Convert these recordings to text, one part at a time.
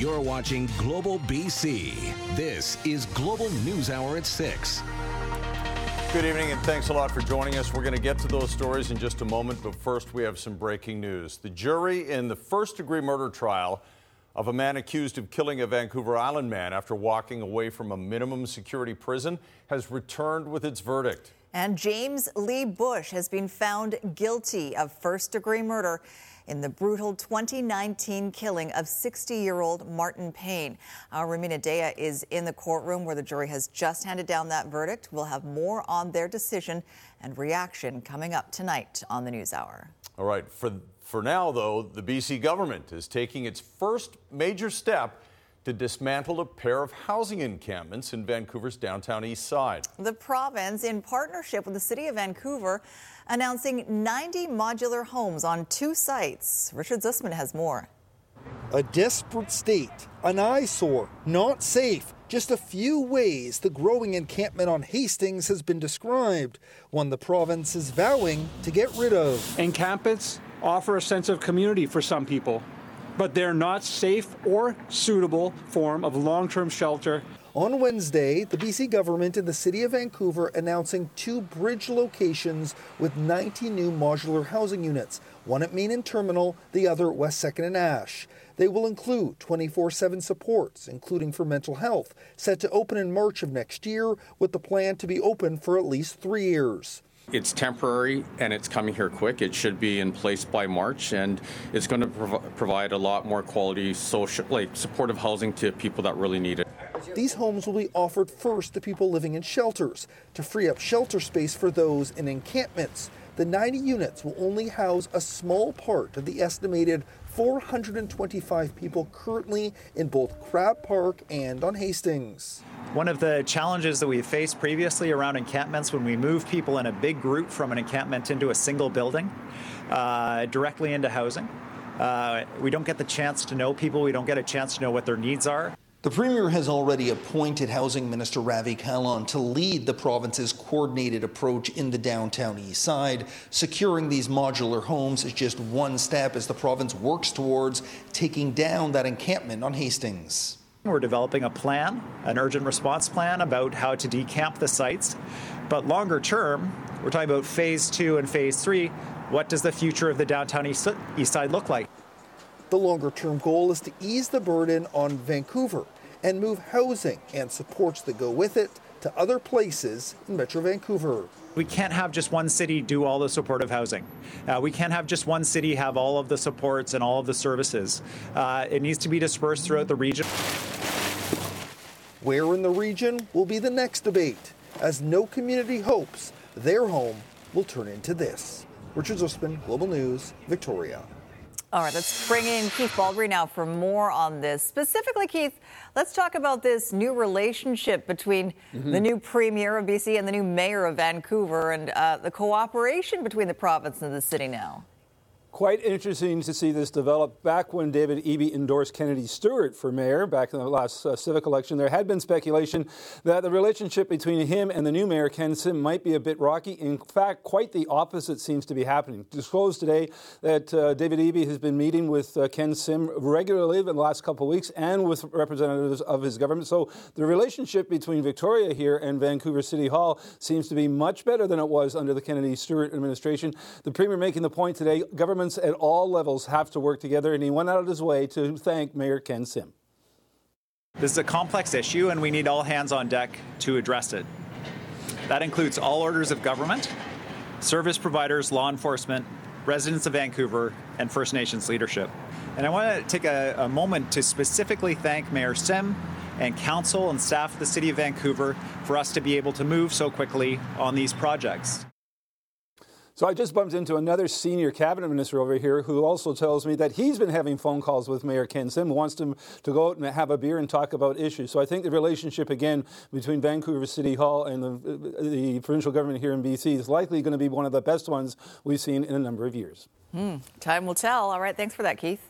You're watching Global BC. This is Global News Hour at 6. Good evening and thanks a lot for joining us. We're going to get to those stories in just a moment, but first we have some breaking news. The jury in the first degree murder trial of a man accused of killing a Vancouver Island man after walking away from a minimum security prison has returned with its verdict. And James Lee Busch has been found guilty of first degree murder in the brutal 2019 killing of 60 year old Martin Payne. Uh, Our Rumina Daya is in the courtroom where the jury has just handed down that verdict. We'll have more on their decision and reaction coming up tonight on the News Hour. All right. For, for now, though, the BC government is taking its first major step to dismantle a pair of housing encampments in Vancouver's downtown east side. The province, in partnership with the City of Vancouver, announcing 90 modular homes on two sites. Richard Zussman has more. A desperate state, an eyesore, not safe. Just a few ways the growing encampment on Hastings has been described, one the province is vowing to get rid of. Encampments offer a sense of community for some people, but they're not safe or suitable form of long-term shelter on Wednesday, the BC government and the City of Vancouver announcing two bridge locations with 90 new modular housing units, one at Main and Terminal, the other West 2nd and Ash. They will include 24 7 supports, including for mental health, set to open in March of next year, with the plan to be open for at least three years. It's temporary and it's coming here quick. It should be in place by March, and it's going to prov- provide a lot more quality social, like supportive housing to people that really need it. These homes will be offered first to people living in shelters to free up shelter space for those in encampments. The 90 units will only house a small part of the estimated 425 people currently in both Crab Park and on Hastings. One of the challenges that we've faced previously around encampments when we move people in a big group from an encampment into a single building uh, directly into housing. Uh, we don't get the chance to know people, we don't get a chance to know what their needs are. The Premier has already appointed Housing Minister Ravi Kahlon to lead the province's coordinated approach in the downtown east side. Securing these modular homes is just one step as the province works towards taking down that encampment on Hastings. We're developing a plan, an urgent response plan about how to decamp the sites. But longer term, we're talking about phase two and phase three. What does the future of the downtown east side look like? The longer term goal is to ease the burden on Vancouver and move housing and supports that go with it to other places in Metro Vancouver. We can't have just one city do all the supportive housing. Uh, we can't have just one city have all of the supports and all of the services. Uh, it needs to be dispersed throughout the region. Where in the region will be the next debate, as no community hopes their home will turn into this. Richard Zussman, Global News, Victoria. All right, let's bring in Keith Baldry now for more on this. Specifically, Keith, let's talk about this new relationship between mm-hmm. the new Premier of BC and the new Mayor of Vancouver and uh, the cooperation between the province and the city now. Quite interesting to see this develop. Back when David Eby endorsed Kennedy Stewart for mayor back in the last uh, civic election, there had been speculation that the relationship between him and the new mayor, Ken Sim, might be a bit rocky. In fact, quite the opposite seems to be happening. Disclosed today that uh, David Eby has been meeting with uh, Ken Sim regularly in the last couple of weeks and with representatives of his government. So the relationship between Victoria here and Vancouver City Hall seems to be much better than it was under the Kennedy Stewart administration. The premier making the point today government at all levels have to work together, and he went out of his way to thank Mayor Ken Sim. This is a complex issue, and we need all hands on deck to address it. That includes all orders of government, service providers, law enforcement, residents of Vancouver, and First Nations leadership. And I want to take a, a moment to specifically thank Mayor Sim and council and staff of the City of Vancouver for us to be able to move so quickly on these projects. So I just bumped into another senior cabinet minister over here who also tells me that he's been having phone calls with Mayor Ken Sim, wants him to go out and have a beer and talk about issues. So I think the relationship again between Vancouver City Hall and the, the provincial government here in BC is likely going to be one of the best ones we've seen in a number of years. Mm, time will tell. All right, thanks for that, Keith.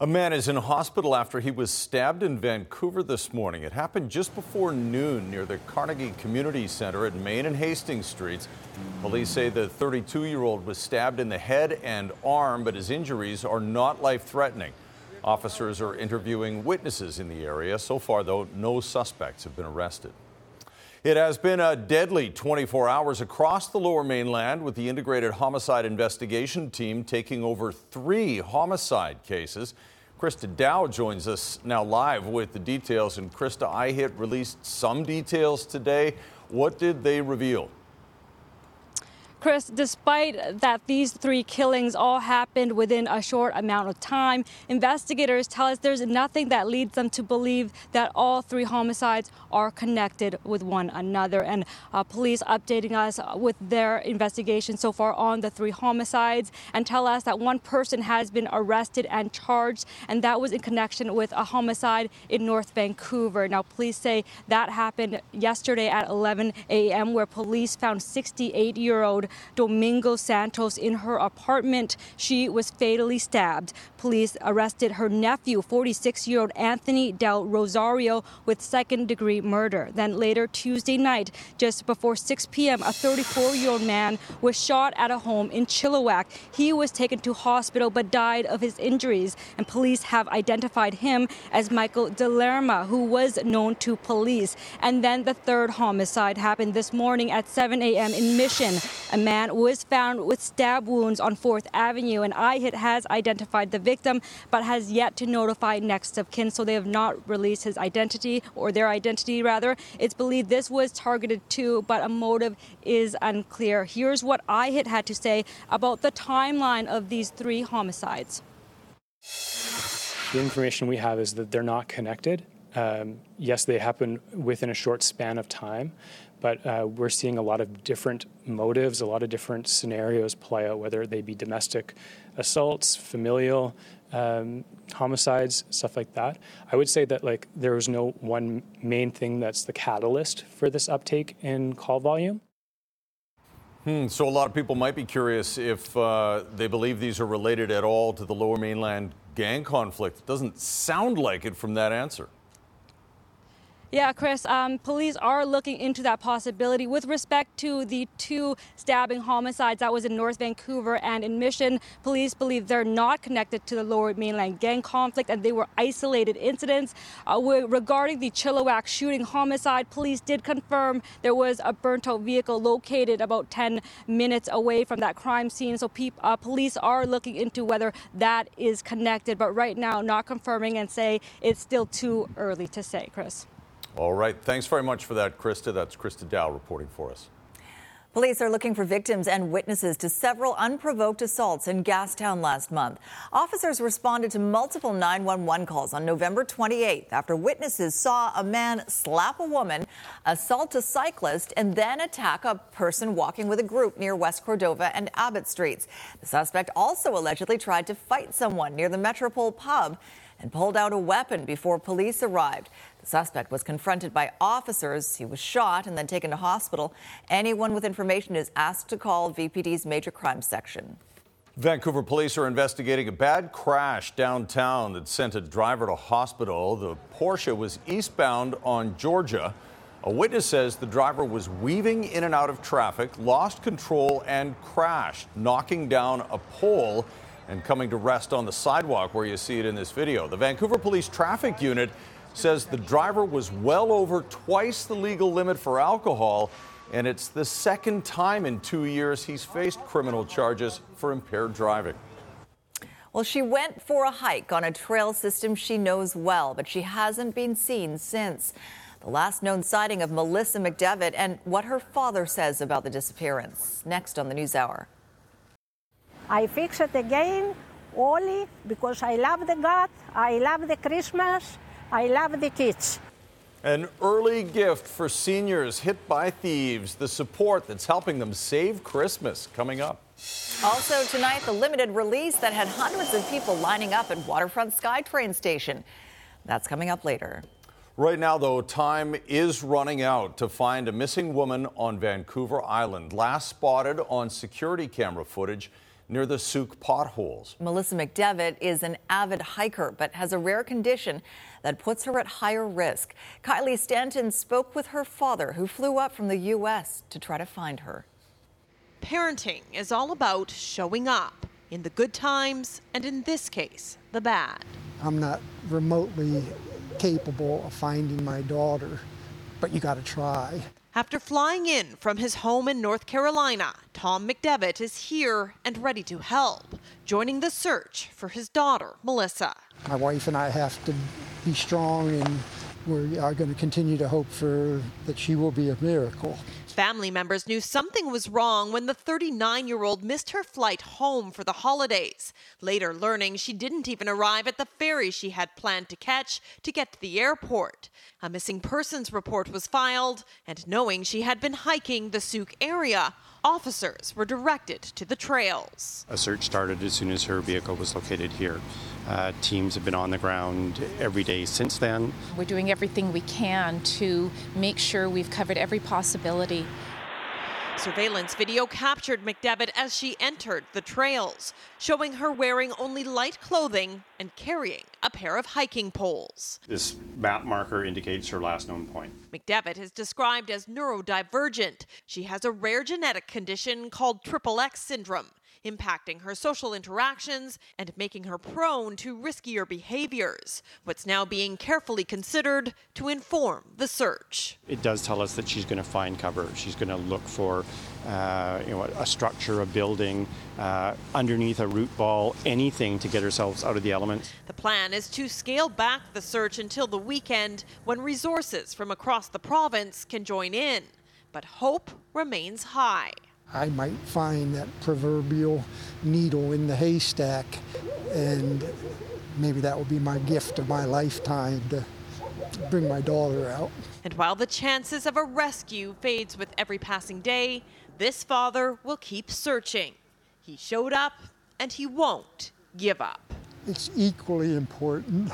A man is in hospital after he was stabbed in Vancouver this morning. It happened just before noon near the Carnegie Community Center at Main and Hastings Streets. Police say the 32 year old was stabbed in the head and arm, but his injuries are not life threatening. Officers are interviewing witnesses in the area. So far, though, no suspects have been arrested. It has been a deadly 24 hours across the lower mainland with the Integrated Homicide Investigation Team taking over three homicide cases. Christa Dao joins us now live with the details. And Christa, I hit released some details today. What did they reveal? Chris, despite that these three killings all happened within a short amount of time, investigators tell us there's nothing that leads them to believe that all three homicides are connected with one another. And uh, police updating us with their investigation so far on the three homicides and tell us that one person has been arrested and charged, and that was in connection with a homicide in North Vancouver. Now, police say that happened yesterday at 11 a.m., where police found 68 year old Domingo Santos in her apartment. She was fatally stabbed. Police arrested her nephew, 46 year old Anthony Del Rosario, with second degree murder. Then later Tuesday night, just before 6 p.m., a 34 year old man was shot at a home in Chilliwack. He was taken to hospital but died of his injuries, and police have identified him as Michael Delerma, who was known to police. And then the third homicide happened this morning at 7 a.m. in Mission. A man was found with stab wounds on 4th Avenue, and IHIT has identified the victim but has yet to notify next of kin, so they have not released his identity or their identity, rather. It's believed this was targeted too, but a motive is unclear. Here's what IHIT had to say about the timeline of these three homicides. The information we have is that they're not connected. Um, yes, they happen within a short span of time, but uh, we're seeing a lot of different motives, a lot of different scenarios play out, whether they be domestic assaults, familial um, homicides, stuff like that. I would say that like there was no one main thing that's the catalyst for this uptake in call volume. Hmm, so a lot of people might be curious if uh, they believe these are related at all to the Lower Mainland gang conflict. It doesn't sound like it from that answer. Yeah, Chris, um, police are looking into that possibility with respect to the two stabbing homicides that was in North Vancouver and in Mission. Police believe they're not connected to the lower mainland gang conflict and they were isolated incidents. Uh, regarding the Chilliwack shooting homicide, police did confirm there was a burnt out vehicle located about 10 minutes away from that crime scene. So pe- uh, police are looking into whether that is connected, but right now not confirming and say it's still too early to say, Chris. All right. Thanks very much for that, Christa. That's Christa Dao reporting for us. Police are looking for victims and witnesses to several unprovoked assaults in Gastown last month. Officers responded to multiple 911 calls on November 28th after witnesses saw a man slap a woman, assault a cyclist, and then attack a person walking with a group near West Cordova and Abbott Streets. The suspect also allegedly tried to fight someone near the Metropole pub and pulled out a weapon before police arrived. Suspect was confronted by officers. He was shot and then taken to hospital. Anyone with information is asked to call VPD's major crime section. Vancouver police are investigating a bad crash downtown that sent a driver to hospital. The Porsche was eastbound on Georgia. A witness says the driver was weaving in and out of traffic, lost control, and crashed, knocking down a pole and coming to rest on the sidewalk where you see it in this video. The Vancouver Police Traffic Unit says the driver was well over twice the legal limit for alcohol, and it's the second time in two years he's faced criminal charges for impaired driving. Well, she went for a hike on a trail system she knows well, but she hasn't been seen since. The last known sighting of Melissa McDevitt and what her father says about the disappearance. Next on the News Hour. I fix it again only because I love the God, I love the Christmas, I love the kids. An early gift for seniors hit by thieves, the support that's helping them save Christmas coming up. Also tonight, the limited release that had hundreds of people lining up at Waterfront SkyTrain station. That's coming up later. Right now, though, time is running out to find a missing woman on Vancouver Island, last spotted on security camera footage near the Sooke potholes. Melissa McDevitt is an avid hiker, but has a rare condition that puts her at higher risk. Kylie Stanton spoke with her father, who flew up from the U.S. to try to find her. Parenting is all about showing up in the good times and, in this case, the bad. I'm not remotely capable of finding my daughter, but you got to try. After flying in from his home in North Carolina, Tom McDevitt is here and ready to help, joining the search for his daughter, Melissa. My wife and I have to be strong, and we are going to continue to hope for that she will be a miracle. Family members knew something was wrong when the 39 year old missed her flight home for the holidays, later learning she didn't even arrive at the ferry she had planned to catch to get to the airport. A missing persons report was filed, and knowing she had been hiking the Sooke area, officers were directed to the trails. A search started as soon as her vehicle was located here. Uh, teams have been on the ground every day since then. We're doing everything we can to make sure we've covered every possibility. Surveillance video captured McDevitt as she entered the trails, showing her wearing only light clothing and carrying a pair of hiking poles. This map marker indicates her last known point. McDevitt is described as neurodivergent. She has a rare genetic condition called triple X syndrome impacting her social interactions and making her prone to riskier behaviors. What's now being carefully considered to inform the search. It does tell us that she's going to find cover. She's going to look for uh, you know, a structure, a building, uh, underneath a root ball, anything to get ourselves out of the element. The plan is to scale back the search until the weekend when resources from across the province can join in. But hope remains high. I might find that proverbial needle in the haystack, and maybe that will be my gift of my lifetime to bring my daughter out. And while the chances of a rescue fades with every passing day, this father will keep searching. He showed up and he won't give up. It's equally important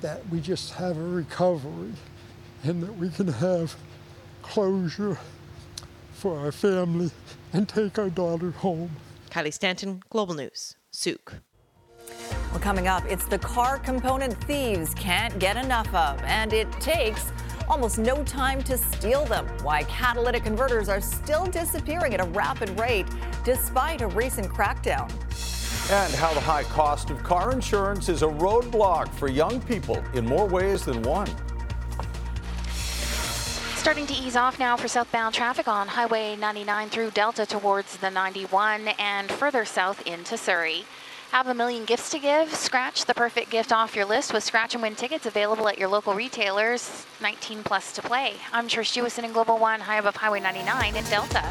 that we just have a recovery and that we can have closure for our family and take our daughter home. Kylie Stanton, Global News, Sooke. Well, coming up, it's the car component thieves can't get enough of, and it takes almost no time to steal them. Why catalytic converters are still disappearing at a rapid rate despite a recent crackdown. And how the high cost of car insurance is a roadblock for young people in more ways than one. Starting to ease off now for southbound traffic on Highway 99 through Delta towards the 91 and further south into Surrey. Have a million gifts to give? Scratch the perfect gift off your list with scratch and win tickets available at your local retailers. 19 plus to play. I'm Trish Jewison in Global One, high above Highway 99 in Delta.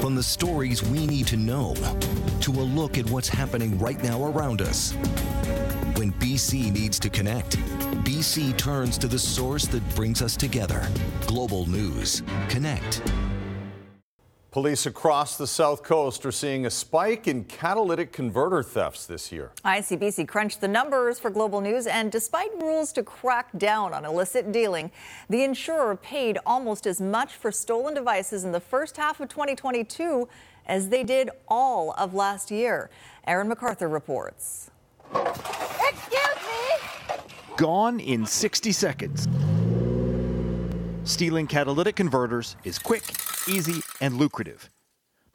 From the stories we need to know to a look at what's happening right now around us. When BC needs to connect, BC turns to the source that brings us together. Global News. Connect. Police across the South Coast are seeing a spike in catalytic converter thefts this year. ICBC crunched the numbers for Global News, and despite rules to crack down on illicit dealing, the insurer paid almost as much for stolen devices in the first half of 2022 as they did all of last year. Aaron MacArthur reports. Excuse me! Gone in 60 seconds. Stealing catalytic converters is quick, easy, and lucrative.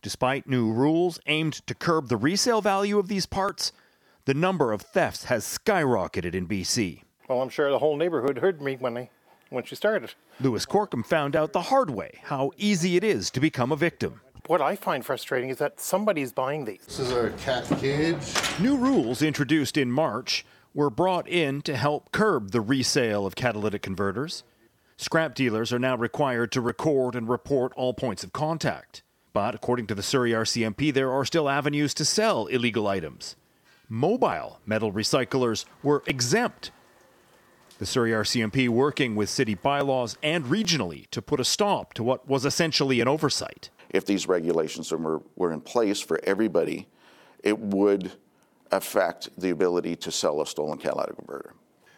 Despite new rules aimed to curb the resale value of these parts, the number of thefts has skyrocketed in BC. Well, I'm sure the whole neighborhood heard me when I when she started. Lewis Corkum found out the hard way how easy it is to become a victim. What I find frustrating is that somebody's buying these. This is our cat cage. New rules introduced in March were brought in to help curb the resale of catalytic converters. Scrap dealers are now required to record and report all points of contact. But according to the Surrey RCMP, there are still avenues to sell illegal items. Mobile metal recyclers were exempt. The Surrey RCMP working with city bylaws and regionally to put a stop to what was essentially an oversight. If these regulations were, were in place for everybody, it would affect the ability to sell a stolen catalytic converter.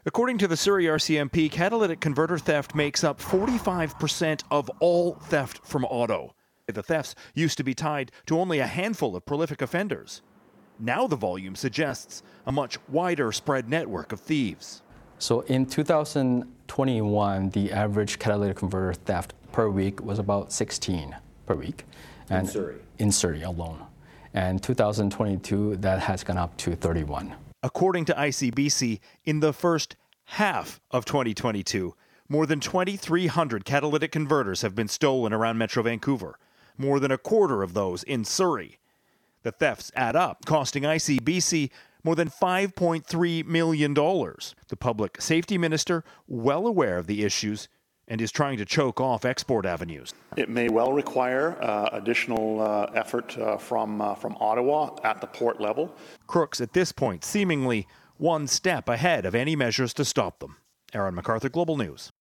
According to the Surrey RCMP, catalytic converter theft makes up 45% of all theft from auto. The thefts used to be tied to only a handful of prolific offenders. Now the volume suggests a much wider spread network of thieves. So in 2021, the average catalytic converter theft per week was about 16 per week. And in Surrey? In Surrey alone. And 2022 that has gone up to 31. According to ICBC, in the first half of 2022, more than 2,300 catalytic converters have been stolen around Metro Vancouver, more than a quarter of those in Surrey. The thefts add up, costing ICBC more than $5.3 million. The public safety minister, well aware of the issues, and is trying to choke off export avenues. It may well require uh, additional uh, effort uh, from, uh, from Ottawa at the port level. Crooks at this point seemingly one step ahead of any measures to stop them. Aaron MacArthur, Global News.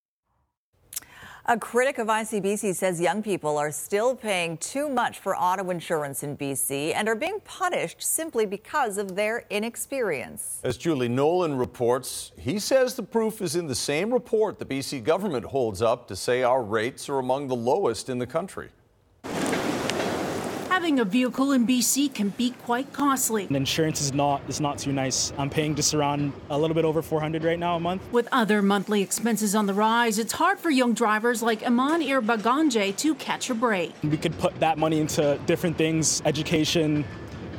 A critic of ICBC says young people are still paying too much for auto insurance in BC and are being punished simply because of their inexperience. As Julie Nolan reports, he says the proof is in the same report the BC government holds up to say our rates are among the lowest in the country. Having a vehicle in BC can be quite costly. The insurance is not is not too nice. I'm paying just around a little bit over 400 right now a month. With other monthly expenses on the rise, it's hard for young drivers like Iman Irbaganje to catch a break. We could put that money into different things, education,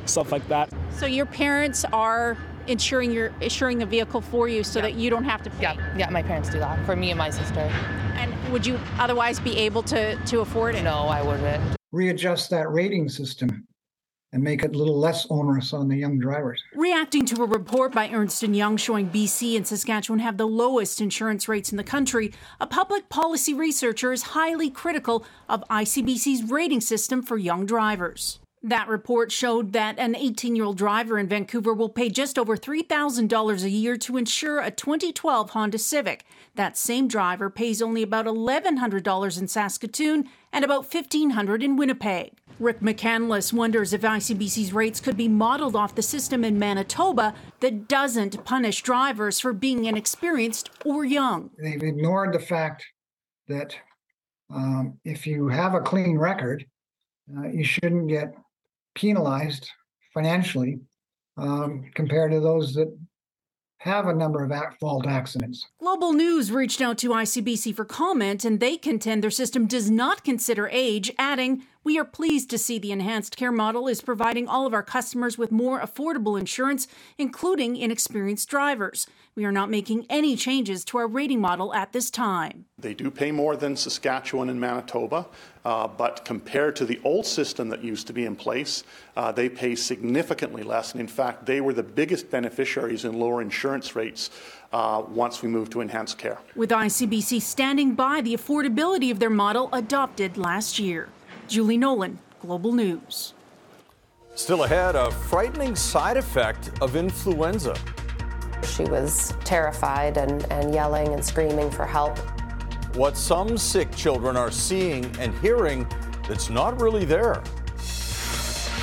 stuff like that. So your parents are insuring your insuring the vehicle for you so yeah. that you don't have to pay. Yeah, yeah, my parents do that for me and my sister. And would you otherwise be able to to afford it? No, I wouldn't readjust that rating system and make it a little less onerous on the young drivers. Reacting to a report by Ernst & Young showing BC and Saskatchewan have the lowest insurance rates in the country, a public policy researcher is highly critical of ICBC's rating system for young drivers. That report showed that an 18 year old driver in Vancouver will pay just over $3,000 a year to insure a 2012 Honda Civic. That same driver pays only about $1,100 in Saskatoon and about $1,500 in Winnipeg. Rick McCandless wonders if ICBC's rates could be modeled off the system in Manitoba that doesn't punish drivers for being inexperienced or young. They've ignored the fact that um, if you have a clean record, uh, you shouldn't get penalized financially um, compared to those that have a number of fault accidents. Global News reached out to ICBC for comment, and they contend their system does not consider age, adding, We are pleased to see the enhanced care model is providing all of our customers with more affordable insurance, including inexperienced drivers. We are not making any changes to our rating model at this time. They do pay more than Saskatchewan and Manitoba, uh, but compared to the old system that used to be in place, uh, they pay significantly less. And in fact, they were the biggest beneficiaries in lower insurance rates uh, once we moved to enhanced care. With ICBC standing by the affordability of their model adopted last year. Julie Nolan, Global News. Still ahead, a frightening side effect of influenza. She was terrified and, and yelling and screaming for help. What some sick children are seeing and hearing that's not really there.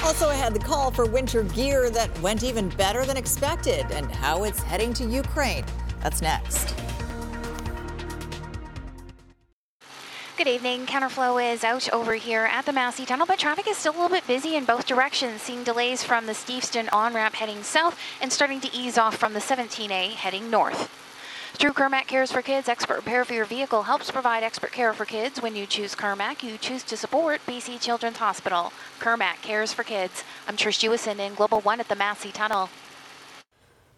Also, I had the call for winter gear that went even better than expected and how it's heading to Ukraine. That's next. Good evening. Counterflow is out over here at the Massey Tunnel, but traffic is still a little bit busy in both directions, seeing delays from the Steveston on-ramp heading south and starting to ease off from the 17A heading north. Through Kirmac Cares for Kids, expert repair for your vehicle helps provide expert care for kids. When you choose Kirmac, you choose to support BC Children's Hospital. Kirmac Cares for Kids. I'm Trish Jewison in Global One at the Massey Tunnel.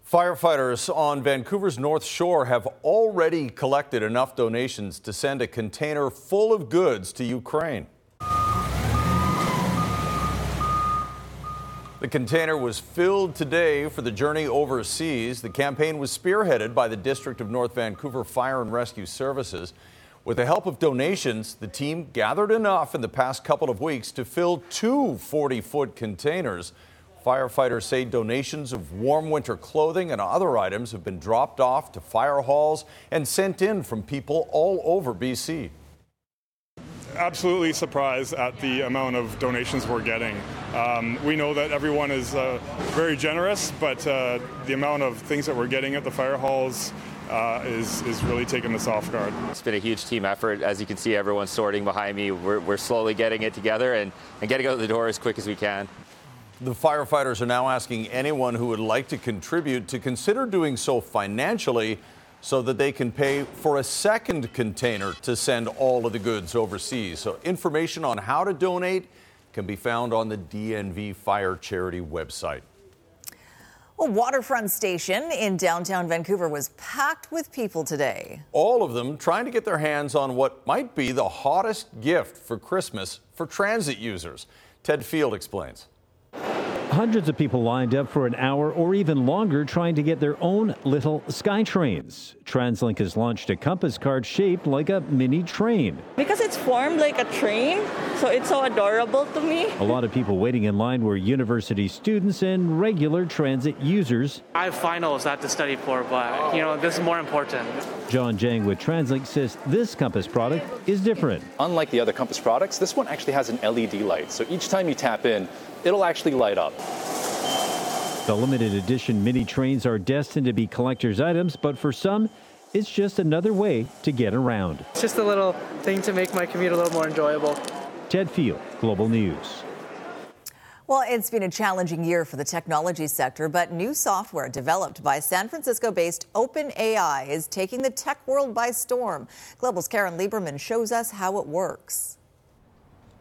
Firefighters on Vancouver's North Shore have already collected enough donations to send a container full of goods to Ukraine. The container was filled today for the journey overseas. The campaign was spearheaded by the District of North Vancouver Fire and Rescue Services. With the help of donations, the team gathered enough in the past couple of weeks to fill two 40 foot containers. Firefighters say donations of warm winter clothing and other items have been dropped off to fire halls and sent in from people all over BC. Absolutely surprised at the amount of donations we're getting. Um, we know that everyone is uh, very generous, but uh, the amount of things that we're getting at the fire halls uh, is, is really taking us off guard. It's been a huge team effort. As you can see, everyone's sorting behind me. We're, we're slowly getting it together and, and getting out the door as quick as we can. The firefighters are now asking anyone who would like to contribute to consider doing so financially so that they can pay for a second container to send all of the goods overseas. So, information on how to donate can be found on the DNV Fire Charity website. A waterfront station in downtown Vancouver was packed with people today. All of them trying to get their hands on what might be the hottest gift for Christmas for transit users. Ted Field explains. Hundreds of people lined up for an hour or even longer trying to get their own little SkyTrains. TransLink has launched a compass card shaped like a mini train. Because it's formed like a train, so it's so adorable to me. A lot of people waiting in line were university students and regular transit users. I have finals I have to study for, but you know, this is more important. John Jang with TransLink says this compass product is different. Unlike the other compass products, this one actually has an LED light. So each time you tap in, it'll actually light up. The limited edition mini trains are destined to be collector's items, but for some, it's just another way to get around. It's just a little thing to make my commute a little more enjoyable. Ted Field, Global News. Well, it's been a challenging year for the technology sector, but new software developed by San Francisco based OpenAI is taking the tech world by storm. Global's Karen Lieberman shows us how it works.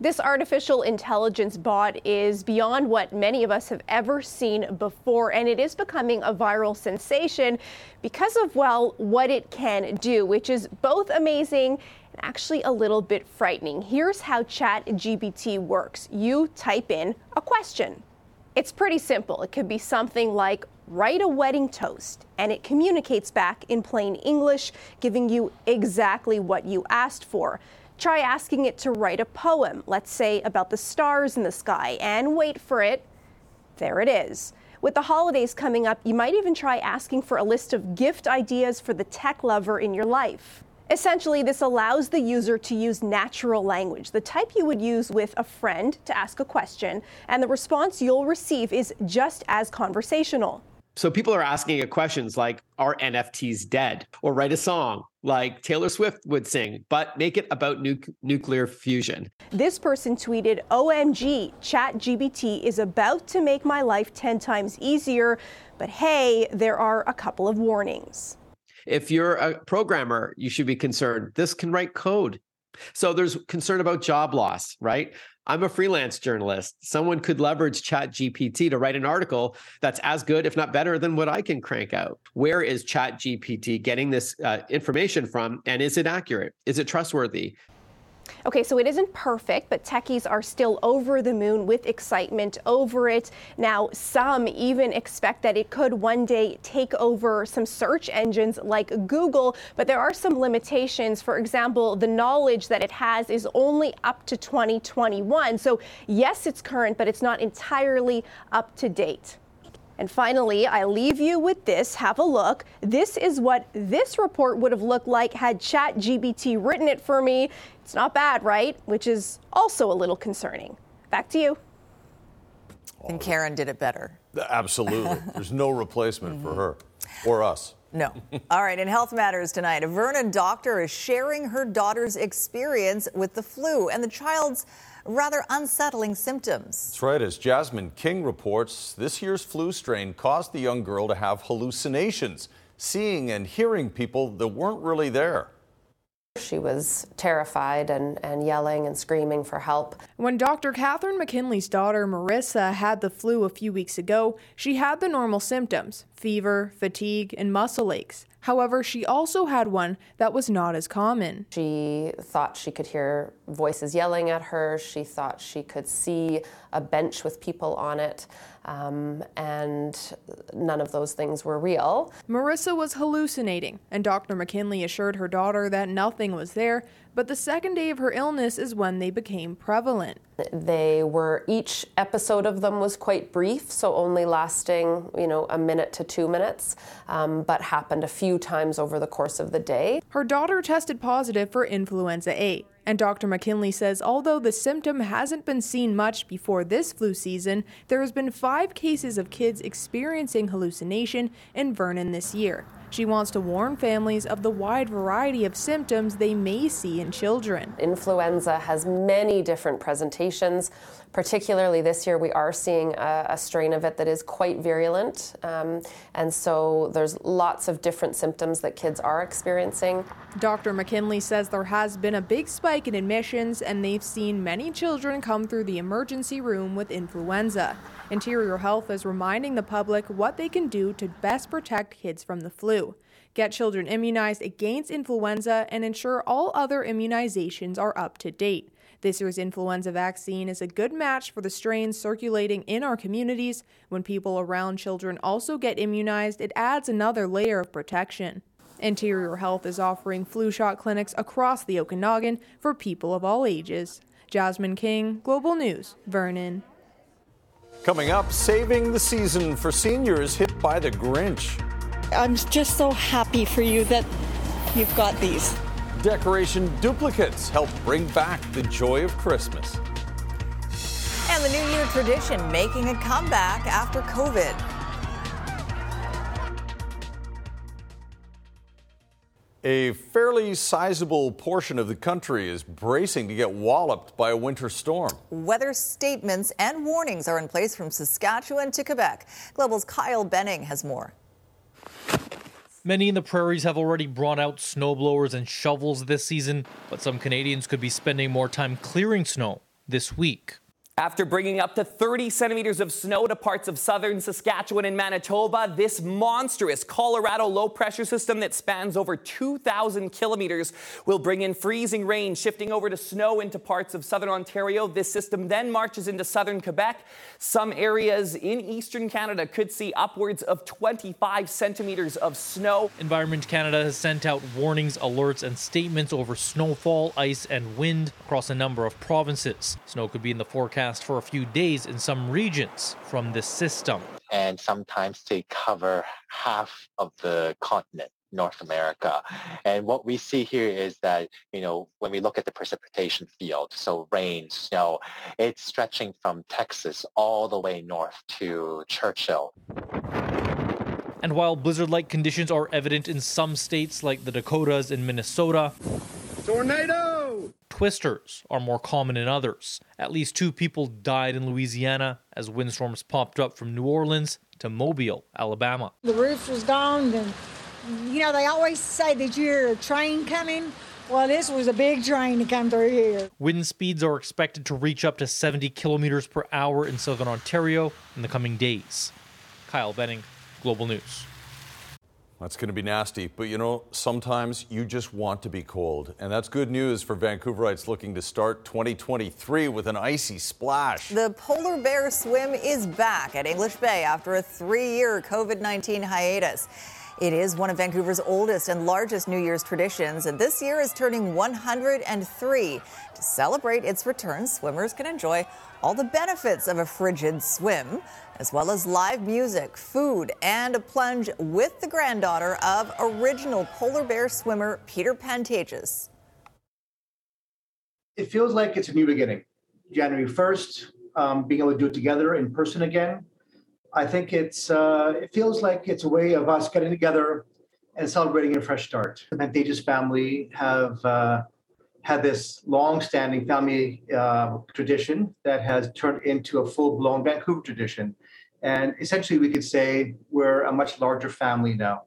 This artificial intelligence bot is beyond what many of us have ever seen before, and it is becoming a viral sensation because of, well, what it can do, which is both amazing and actually a little bit frightening. Here's how ChatGPT works you type in a question. It's pretty simple. It could be something like, write a wedding toast, and it communicates back in plain English, giving you exactly what you asked for. Try asking it to write a poem, let's say about the stars in the sky, and wait for it. There it is. With the holidays coming up, you might even try asking for a list of gift ideas for the tech lover in your life. Essentially, this allows the user to use natural language, the type you would use with a friend to ask a question, and the response you'll receive is just as conversational. So people are asking questions like, are NFTs dead? Or write a song like Taylor Swift would sing, but make it about nu- nuclear fusion. This person tweeted, OMG, ChatGPT is about to make my life 10 times easier, but hey, there are a couple of warnings. If you're a programmer, you should be concerned. This can write code. So there's concern about job loss, right? I'm a freelance journalist. Someone could leverage ChatGPT to write an article that's as good, if not better, than what I can crank out. Where is ChatGPT getting this uh, information from? And is it accurate? Is it trustworthy? Okay, so it isn't perfect, but techies are still over the moon with excitement over it. Now, some even expect that it could one day take over some search engines like Google, but there are some limitations. For example, the knowledge that it has is only up to 2021. So, yes, it's current, but it's not entirely up to date. And finally, I leave you with this. Have a look. This is what this report would have looked like had ChatGPT written it for me. It's not bad, right? Which is also a little concerning. Back to you. And Karen did it better. Absolutely. There's no replacement for her or us. No. All right, in Health Matters tonight, a Vernon doctor is sharing her daughter's experience with the flu and the child's rather unsettling symptoms. That's right. As Jasmine King reports, this year's flu strain caused the young girl to have hallucinations, seeing and hearing people that weren't really there. She was terrified and, and yelling and screaming for help. When Dr. Catherine McKinley's daughter, Marissa, had the flu a few weeks ago, she had the normal symptoms fever, fatigue, and muscle aches. However, she also had one that was not as common. She thought she could hear voices yelling at her. She thought she could see a bench with people on it. Um, and none of those things were real. Marissa was hallucinating, and Dr. McKinley assured her daughter that nothing was there, but the second day of her illness is when they became prevalent. They were, each episode of them was quite brief, so only lasting, you know, a minute to two minutes, um, but happened a few times over the course of the day. Her daughter tested positive for influenza A. And Dr. McKinley says although the symptom hasn't been seen much before this flu season, there has been five cases of kids experiencing hallucination in Vernon this year. She wants to warn families of the wide variety of symptoms they may see in children. Influenza has many different presentations particularly this year, we are seeing a, a strain of it that is quite virulent. Um, and so there's lots of different symptoms that kids are experiencing. Dr. McKinley says there has been a big spike in admissions, and they've seen many children come through the emergency room with influenza. Interior Health is reminding the public what they can do to best protect kids from the flu. Get children immunized against influenza and ensure all other immunizations are up to date. This year's influenza vaccine is a good match for the strains circulating in our communities. When people around children also get immunized, it adds another layer of protection. Interior Health is offering flu shot clinics across the Okanagan for people of all ages. Jasmine King, Global News, Vernon. Coming up, saving the season for seniors hit by the Grinch. I'm just so happy for you that you've got these. Decoration duplicates help bring back the joy of Christmas. And the New Year tradition making a comeback after COVID. A fairly sizable portion of the country is bracing to get walloped by a winter storm. Weather statements and warnings are in place from Saskatchewan to Quebec. Global's Kyle Benning has more. Many in the prairies have already brought out snowblowers and shovels this season, but some Canadians could be spending more time clearing snow this week. After bringing up to 30 centimeters of snow to parts of southern Saskatchewan and Manitoba, this monstrous Colorado low pressure system that spans over 2,000 kilometers will bring in freezing rain, shifting over to snow into parts of southern Ontario. This system then marches into southern Quebec. Some areas in eastern Canada could see upwards of 25 centimeters of snow. Environment Canada has sent out warnings, alerts, and statements over snowfall, ice, and wind across a number of provinces. Snow could be in the forecast for a few days in some regions from this system. And sometimes they cover half of the continent. North America. And what we see here is that, you know, when we look at the precipitation field, so rain, snow, it's stretching from Texas all the way north to Churchill. And while blizzard-like conditions are evident in some states like the Dakotas and Minnesota, tornado twisters are more common in others. At least two people died in Louisiana as windstorms popped up from New Orleans to Mobile, Alabama. The roof was gone, and you know they always say that you hear a train coming. Well, this was a big train to come through here. Wind speeds are expected to reach up to 70 kilometers per hour in southern Ontario in the coming days. Kyle Benning, Global News. That's going to be nasty, but you know, sometimes you just want to be cold. And that's good news for Vancouverites looking to start 2023 with an icy splash. The polar bear swim is back at English Bay after a three year COVID 19 hiatus. It is one of Vancouver's oldest and largest New Year's traditions, and this year is turning 103. To celebrate its return, swimmers can enjoy all the benefits of a frigid swim, as well as live music, food, and a plunge with the granddaughter of original polar bear swimmer Peter Pantages. It feels like it's a new beginning. January 1st, um, being able to do it together in person again. I think it's uh, it feels like it's a way of us getting together and celebrating a fresh start. The Pantages family have uh, had this long-standing family uh, tradition that has turned into a full-blown Vancouver tradition. And essentially, we could say we're a much larger family now.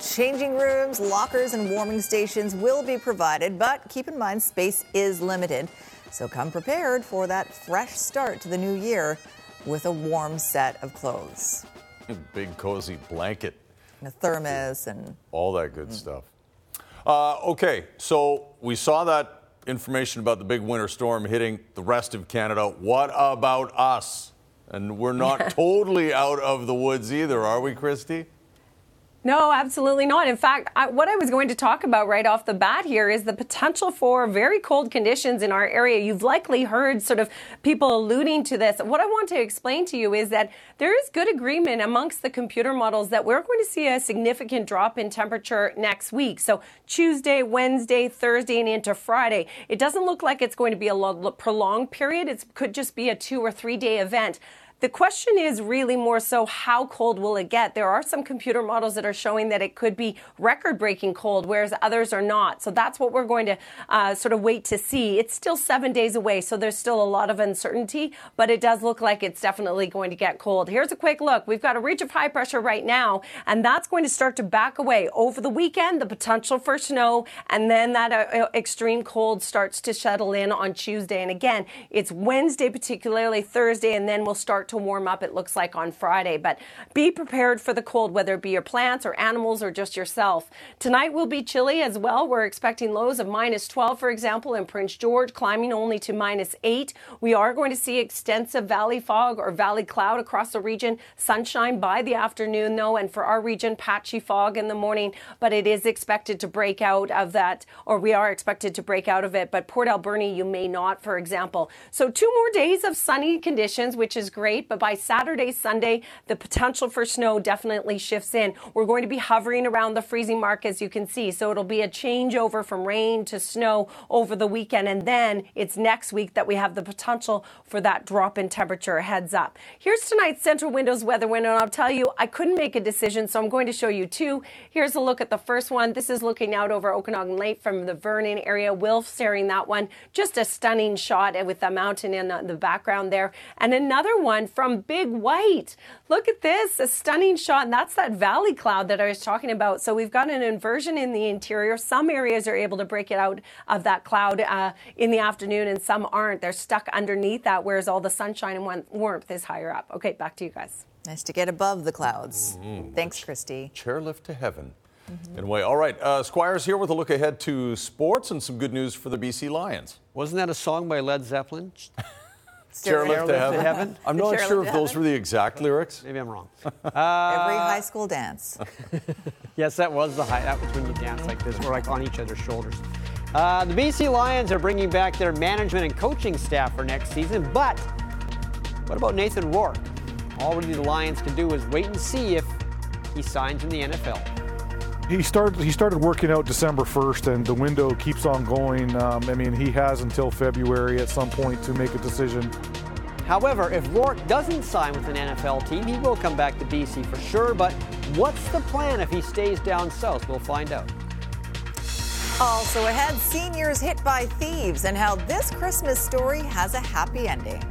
Changing rooms, lockers, and warming stations will be provided, but keep in mind space is limited. So come prepared for that fresh start to the new year with a warm set of clothes. A big cozy blanket. And a thermos and all that good mm. stuff. Uh, okay, so we saw that information about the big winter storm hitting the rest of Canada. What about us? And we're not totally out of the woods either, are we, Christy? No, absolutely not. In fact, I, what I was going to talk about right off the bat here is the potential for very cold conditions in our area. You've likely heard sort of people alluding to this. What I want to explain to you is that there is good agreement amongst the computer models that we're going to see a significant drop in temperature next week. So Tuesday, Wednesday, Thursday, and into Friday. It doesn't look like it's going to be a prolonged period. It could just be a two or three day event. The question is really more so how cold will it get? There are some computer models that are showing that it could be record breaking cold, whereas others are not. So that's what we're going to uh, sort of wait to see. It's still seven days away, so there's still a lot of uncertainty, but it does look like it's definitely going to get cold. Here's a quick look. We've got a ridge of high pressure right now, and that's going to start to back away. Over the weekend, the potential for snow, and then that uh, extreme cold starts to settle in on Tuesday. And again, it's Wednesday, particularly Thursday, and then we'll start to warm up, it looks like, on Friday. But be prepared for the cold, whether it be your plants or animals or just yourself. Tonight will be chilly as well. We're expecting lows of minus 12, for example, in Prince George, climbing only to minus 8. We are going to see extensive valley fog or valley cloud across the region. Sunshine by the afternoon, though, and for our region, patchy fog in the morning, but it is expected to break out of that, or we are expected to break out of it. But Port Alberni, you may not, for example. So, two more days of sunny conditions, which is great, but by Saturday, Sunday, the potential for snow definitely shifts in. We're going to be hovering around the freezing mark, as you can see. So, it'll be a changeover from rain to snow over the weekend, and then it's next week that we have the potential for that drop in temperature. Heads up. Here's tonight's Centra Windows weather window, and I'll tell you, I couldn't make a decision, so I'm going to show you two. Here's a look at the first one. This is looking out over Okanagan Lake from the Vernon area. Wilf staring that one. Just a stunning shot with the mountain in the background there. And another one from Big White. Look at this, a stunning shot. And that's that valley cloud that I was talking about. So we've got an inversion in the interior. Some areas are able to break it out of that cloud uh, in the afternoon, and some aren't. They're stuck underneath that, whereas all the sunshine and warmth is higher up. Okay, back to you guys. Nice to get above the clouds. Mm-hmm. Thanks, Christy. Chairlift to heaven. Mm-hmm. Anyway, all right. Uh, Squires here with a look ahead to sports and some good news for the BC Lions. Wasn't that a song by Led Zeppelin? Chairlift to heaven. heaven. I'm not sure if those were the exact lyrics. Maybe I'm wrong. Uh, Every high school dance. yes, that was the high. That was when you dance like this, or like on each other's shoulders. Uh, the BC Lions are bringing back their management and coaching staff for next season, but what about Nathan Rourke? All really the Lions can do is wait and see if he signs in the NFL he started he started working out December 1st, and the window keeps on going. Um, I mean, he has until February at some point to make a decision. However, if Rourke doesn't sign with an NFL team, he will come back to BC for sure. But what's the plan if he stays down south? We'll find out. Also ahead, seniors hit by thieves and how this Christmas story has a happy ending.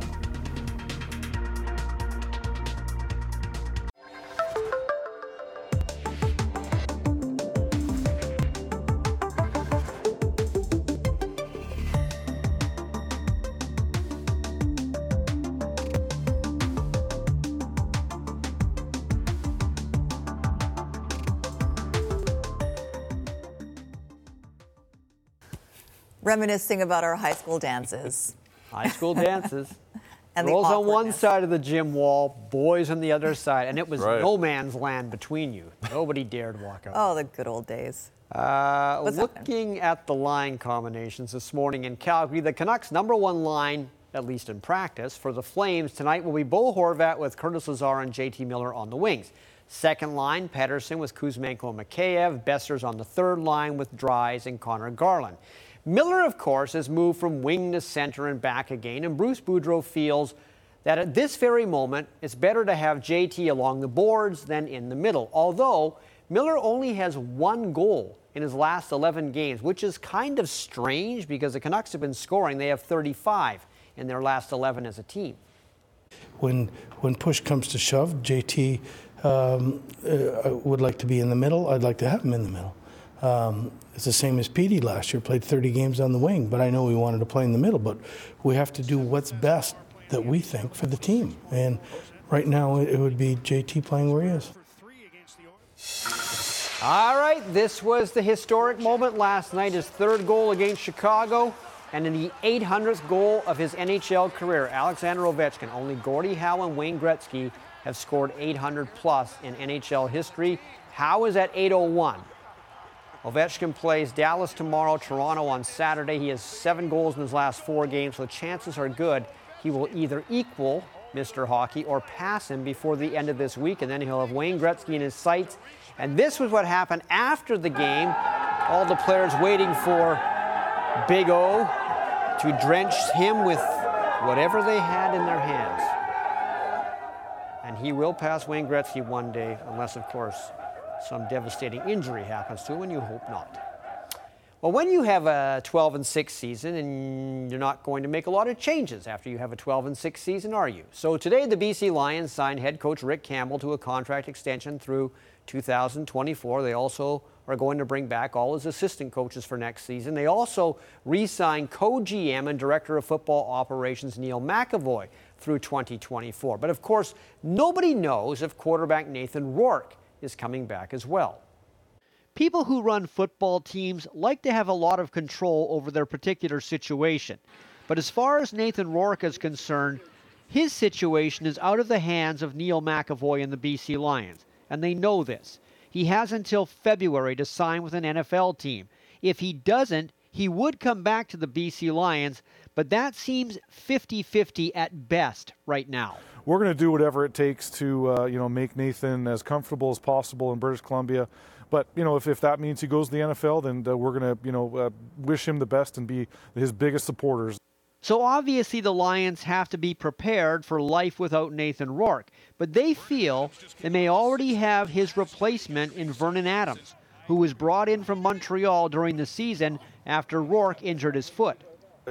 Reminiscing about our high school dances. High school dances. and Girls on one side of the gym wall, boys on the other side, and it was right. no man's land between you. Nobody dared walk out. Oh, the good old days. Uh, looking happening? at the line combinations this morning in Calgary, the Canucks' number one line, at least in practice, for the Flames tonight will be Bo Horvat with Curtis Lazar and JT Miller on the wings. Second line, Pettersson with Kuzmenko and Mikheyev. Boeser's on the third line with Dries and Conor Garland. Miller, of course, has moved from wing to center and back again, and Bruce Boudreau feels that at this very moment, it's better to have JT along the boards than in the middle. Although Miller only has one goal in his last 11 games, which is kind of strange because the Canucks have been scoring. They have 35 in their last 11 as a team. When, when push comes to shove, JT um, uh, would like to be in the middle. I'd like to have him in the middle. Um, it's the same as Petey last year, played 30 games on the wing, but I know we wanted to play in the middle. But we have to do what's best that we think for the team. And right now, it would be JT playing where he is. All right, this was the historic moment last night, his third goal against Chicago, and in the 800th goal of his NHL career, Alexander Ovechkin. Only Gordie Howe and Wayne Gretzky have scored 800 plus in NHL history. Howe is at 801. Ovechkin plays Dallas tomorrow, Toronto on Saturday. He has seven goals in his last four games, so the chances are good he will either equal Mr. Hockey or pass him before the end of this week, and then he'll have Wayne Gretzky in his sights. And this was what happened after the game. All the players waiting for Big O to drench him with whatever they had in their hands. And he will pass Wayne Gretzky one day, unless, of course, some devastating injury happens to him, and you hope not. Well, when you have a 12 and 6 season, and you're not going to make a lot of changes after you have a 12 and 6 season, are you? So today, the BC Lions signed head coach Rick Campbell to a contract extension through 2024. They also are going to bring back all his assistant coaches for next season. They also re signed co GM and director of football operations Neil McEvoy through 2024. But of course, nobody knows if quarterback Nathan Rourke is coming back as well. People who run football teams like to have a lot of control over their particular situation. But as far as Nathan Rourke is concerned, his situation is out of the hands of Neil McEvoy and the BC Lions, and they know this. He has until February to sign with an NFL team. If he doesn't, he would come back to the BC Lions, but that seems 50 50 at best right now. We're going to do whatever it takes to, uh, you know, make Nathan as comfortable as possible in British Columbia. But you know, if, if that means he goes to the NFL, then uh, we're going to, you know, uh, wish him the best and be his biggest supporters. So obviously, the Lions have to be prepared for life without Nathan Rourke, but they feel they may already have his replacement in Vernon Adams, who was brought in from Montreal during the season after Rourke injured his foot.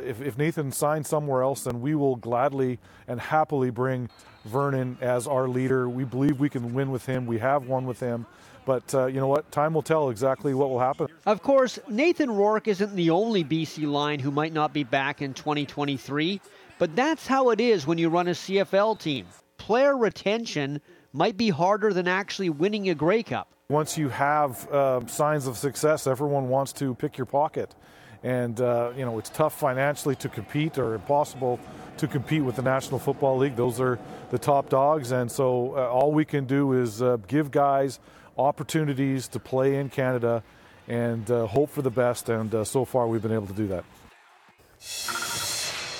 If, if Nathan signs somewhere else, then we will gladly and happily bring Vernon as our leader. We believe we can win with him. We have won with him. But uh, you know what? Time will tell exactly what will happen. Of course, Nathan Rourke isn't the only BC Lion who might not be back in 2023, but that's how it is when you run a CFL team. Player retention might be harder than actually winning a Grey Cup. Once you have uh, signs of success, everyone wants to pick your pocket. And, uh, you know, it's tough financially to compete or impossible to compete with the National Football League. Those are the top dogs. And so uh, all we can do is uh, give guys opportunities to play in Canada and uh, hope for the best. And uh, so far, we've been able to do that.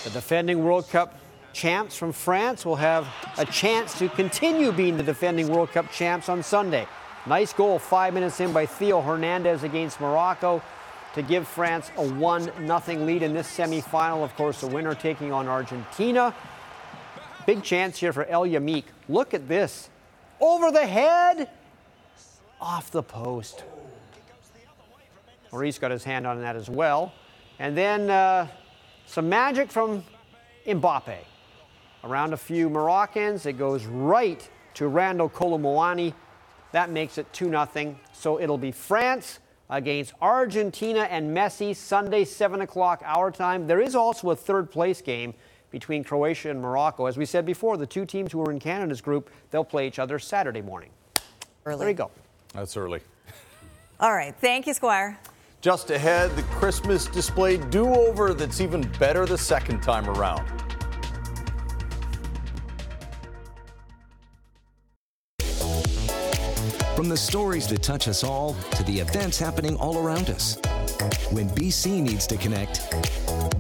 The defending World Cup champs from France will have a chance to continue being the defending World Cup champs on Sunday. Nice goal five minutes in by Theo Hernandez against Morocco to give France a 1 0 lead in this semifinal. Of course, the winner taking on Argentina. Big chance here for El Yamiq. Look at this. Over the head off the post. Lloris got his hand on that as well. And then uh, some magic from Mbappe. Around a few Moroccans, it goes right to Randal Kolo That makes it 2 0. So it'll be France against Argentina and Messi Sunday, 7 o'clock our time. There is also a third place game between Croatia and Morocco. As we said before, the two teams who are in Canada's group, they'll play each other Saturday morning. Early. There you go. That's early. All right. Thank you, Squire. Just ahead, the Christmas display do over that's even better the second time around. From the stories that touch us all to the events happening all around us. When BC needs to connect,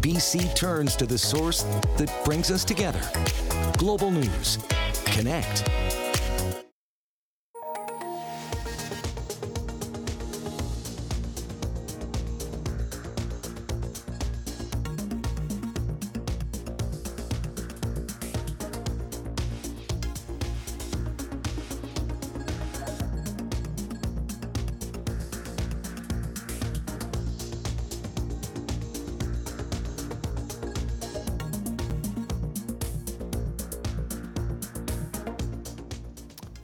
BC turns to the source that brings us together. Global News. Connect.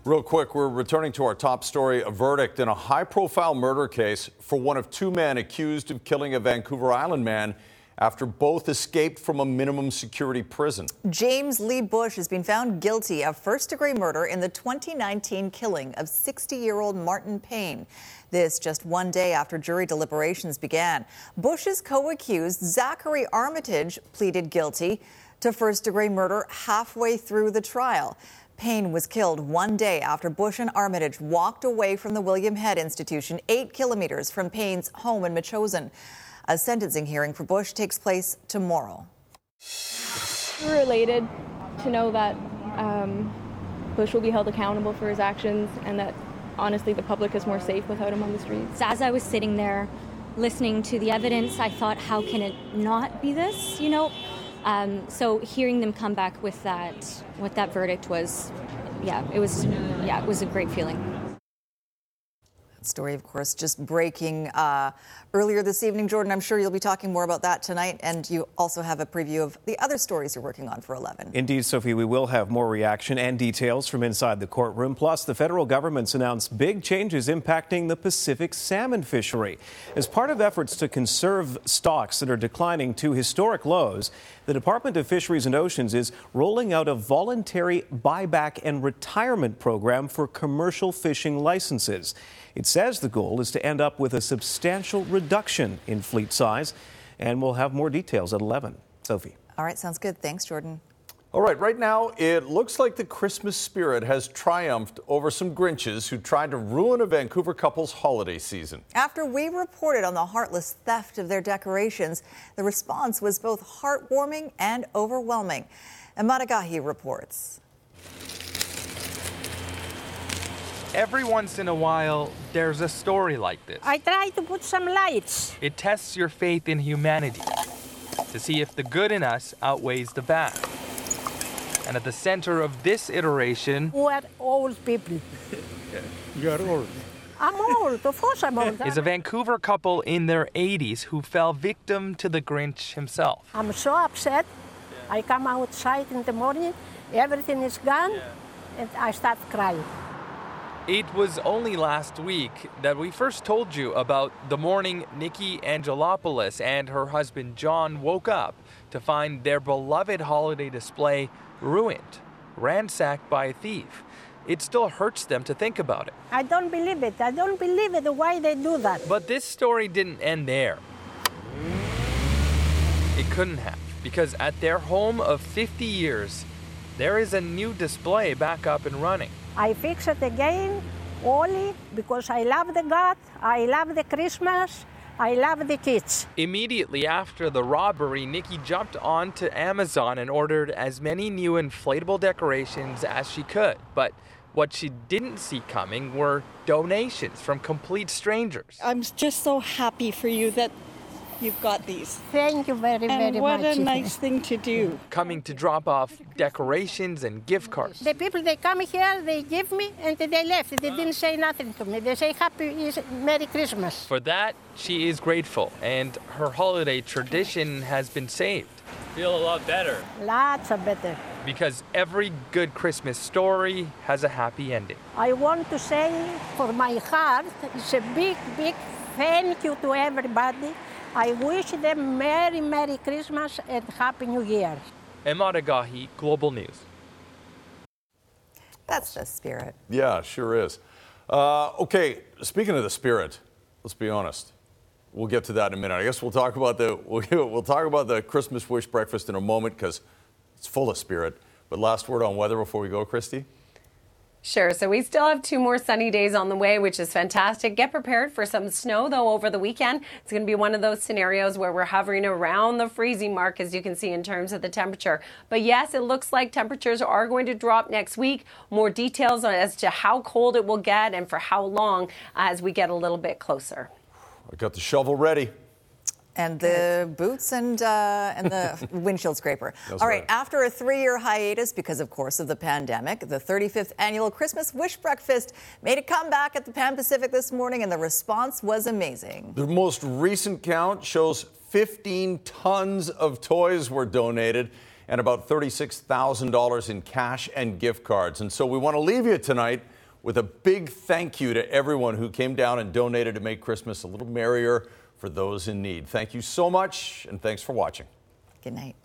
Real quick, we're returning to our top story a verdict in a high profile murder case for one of two men accused of killing a Vancouver Island man after both escaped from a minimum security prison. James Lee Busch has been found guilty of first degree murder in the 2019 killing of 60 year old Martin Payne. This just one day after jury deliberations began. Busch's co accused, Zachary Armitage, pleaded guilty to first degree murder halfway through the trial. Payne was killed one day after Busch and Armitage walked away from the William Head Institution, eight kilometers from Payne's home in Metchosin. A sentencing hearing for Busch takes place tomorrow. We were elated to know that um, Busch will be held accountable for his actions and that honestly the public is more safe without him on the streets. As I was sitting there listening to the evidence, I thought, how can it not be this? You know, um, so hearing them come back with that, what that verdict was yeah, it was yeah, it was a great feeling story, of course, just breaking uh, earlier this evening. Jordan, I'm sure you'll be talking more about that tonight. And you also have a preview of the other stories you're working on for 11. Indeed, Sophie, we will have more reaction and details from inside the courtroom. Plus, the federal government's announced big changes impacting the Pacific salmon fishery. As part of efforts to conserve stocks that are declining to historic lows, the Department of Fisheries and Oceans is rolling out a voluntary buyback and retirement program for commercial fishing licenses. It says the goal is to end up with a substantial reduction in fleet size, and we'll have more details at 11. Sophie. All right, sounds good. Thanks, Jordan. All right, right now it looks like the Christmas spirit has triumphed over some Grinches who tried to ruin a Vancouver couple's holiday season. After we reported on the heartless theft of their decorations, the response was both heartwarming and overwhelming. Emad Agahi reports. Every once in a while, there's a story like this. I try to put some lights. It tests your faith in humanity to see if the good in us outweighs the bad. And at the center of this iteration, we're old people. you are old. I'm old, of course I'm old. is a Vancouver couple in their 80s who fell victim to the Grinch himself. I'm so upset. I come outside in the morning, everything is gone, and I start crying. It was only last week that we first told you about the morning Nikki Angelopoulos and her husband John woke up to find their beloved holiday display ruined, ransacked by a thief. It still hurts them to think about it. I don't believe it. I don't believe it why they do that. But this story didn't end there. It couldn't have, because at their home of 50 years, there is a new display back up and running. I fix it again only because I love the God, I love the Christmas, I love the kids. Immediately after the robbery, Nikki jumped onto Amazon and ordered as many new inflatable decorations as she could. But what she didn't see coming were donations from complete strangers. I'm just so happy for you that you've got these. Thank you very, and very what much. What a nice thing to do. Coming to drop off decorations and gift cards. The people, they come here, they give me, and they left. They didn't say nothing to me. They say Happy Merry Christmas. For that, she is grateful, and her holiday tradition has been saved. Feel a lot better. Lots of better. Because every good Christmas story has a happy ending. I want to say for my heart, it's a big, big thank you to everybody I wish them Merry, Merry Christmas and Happy New Year. Emad Agahi, Global News. That's the spirit. Yeah, sure is. Uh, okay, speaking of the spirit, let's be honest. We'll get to that in a minute. I guess we'll talk about the we'll, we'll talk about the Christmas wish breakfast in a moment because it's full of spirit. But last word on weather before we go, Christy. Sure. So we still have two more sunny days on the way, which is fantastic. Get prepared for some snow, though, over the weekend. It's going to be one of those scenarios where we're hovering around the freezing mark, as you can see in terms of the temperature. But yes, it looks like temperatures are going to drop next week. More details as to how cold it will get and for how long as we get a little bit closer. I got the shovel ready and the boots and uh, and the windshield scraper. All right. right. After a three-year hiatus because, of course, of the pandemic, the 35th annual Christmas Wish Breakfast made a comeback at the Pan Pacific this morning, and the response was amazing. The most recent count shows 15 tons of toys were donated and about $36,000 in cash and gift cards. And so we want to leave you tonight with a big thank you to everyone who came down and donated to make Christmas a little merrier for those in need. Thank you so much, and thanks for watching. Good night.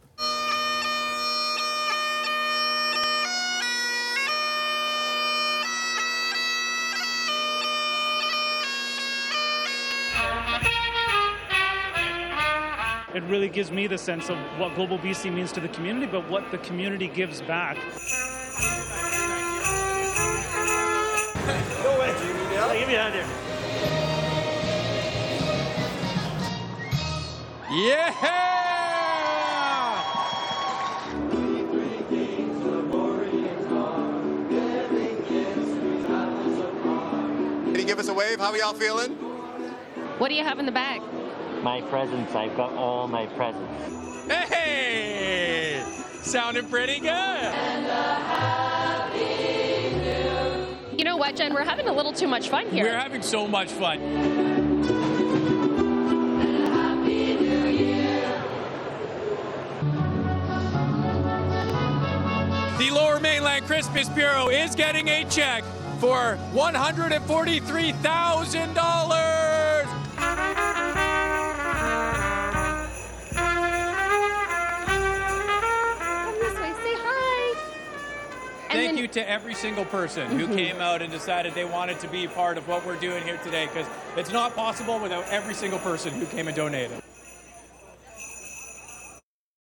It really gives me the sense of what Global BC means to the community, but what the community gives back. Go away, Jimmy. Give me a hand here. Yeah! Can you give us a wave? How are y'all feeling? What do you have in the bag? My presents. I've got all my presents. Hey! Sounding pretty good. You know what, Jen? We're having a little too much fun here. We're having so much fun. Christmas Bureau is getting a check for $143,000. Come this way. Say hi. And Thank then- you to every single person who Mhm. came out and decided they wanted to be part of what we're doing here today because it's not possible without every single person who came and donated.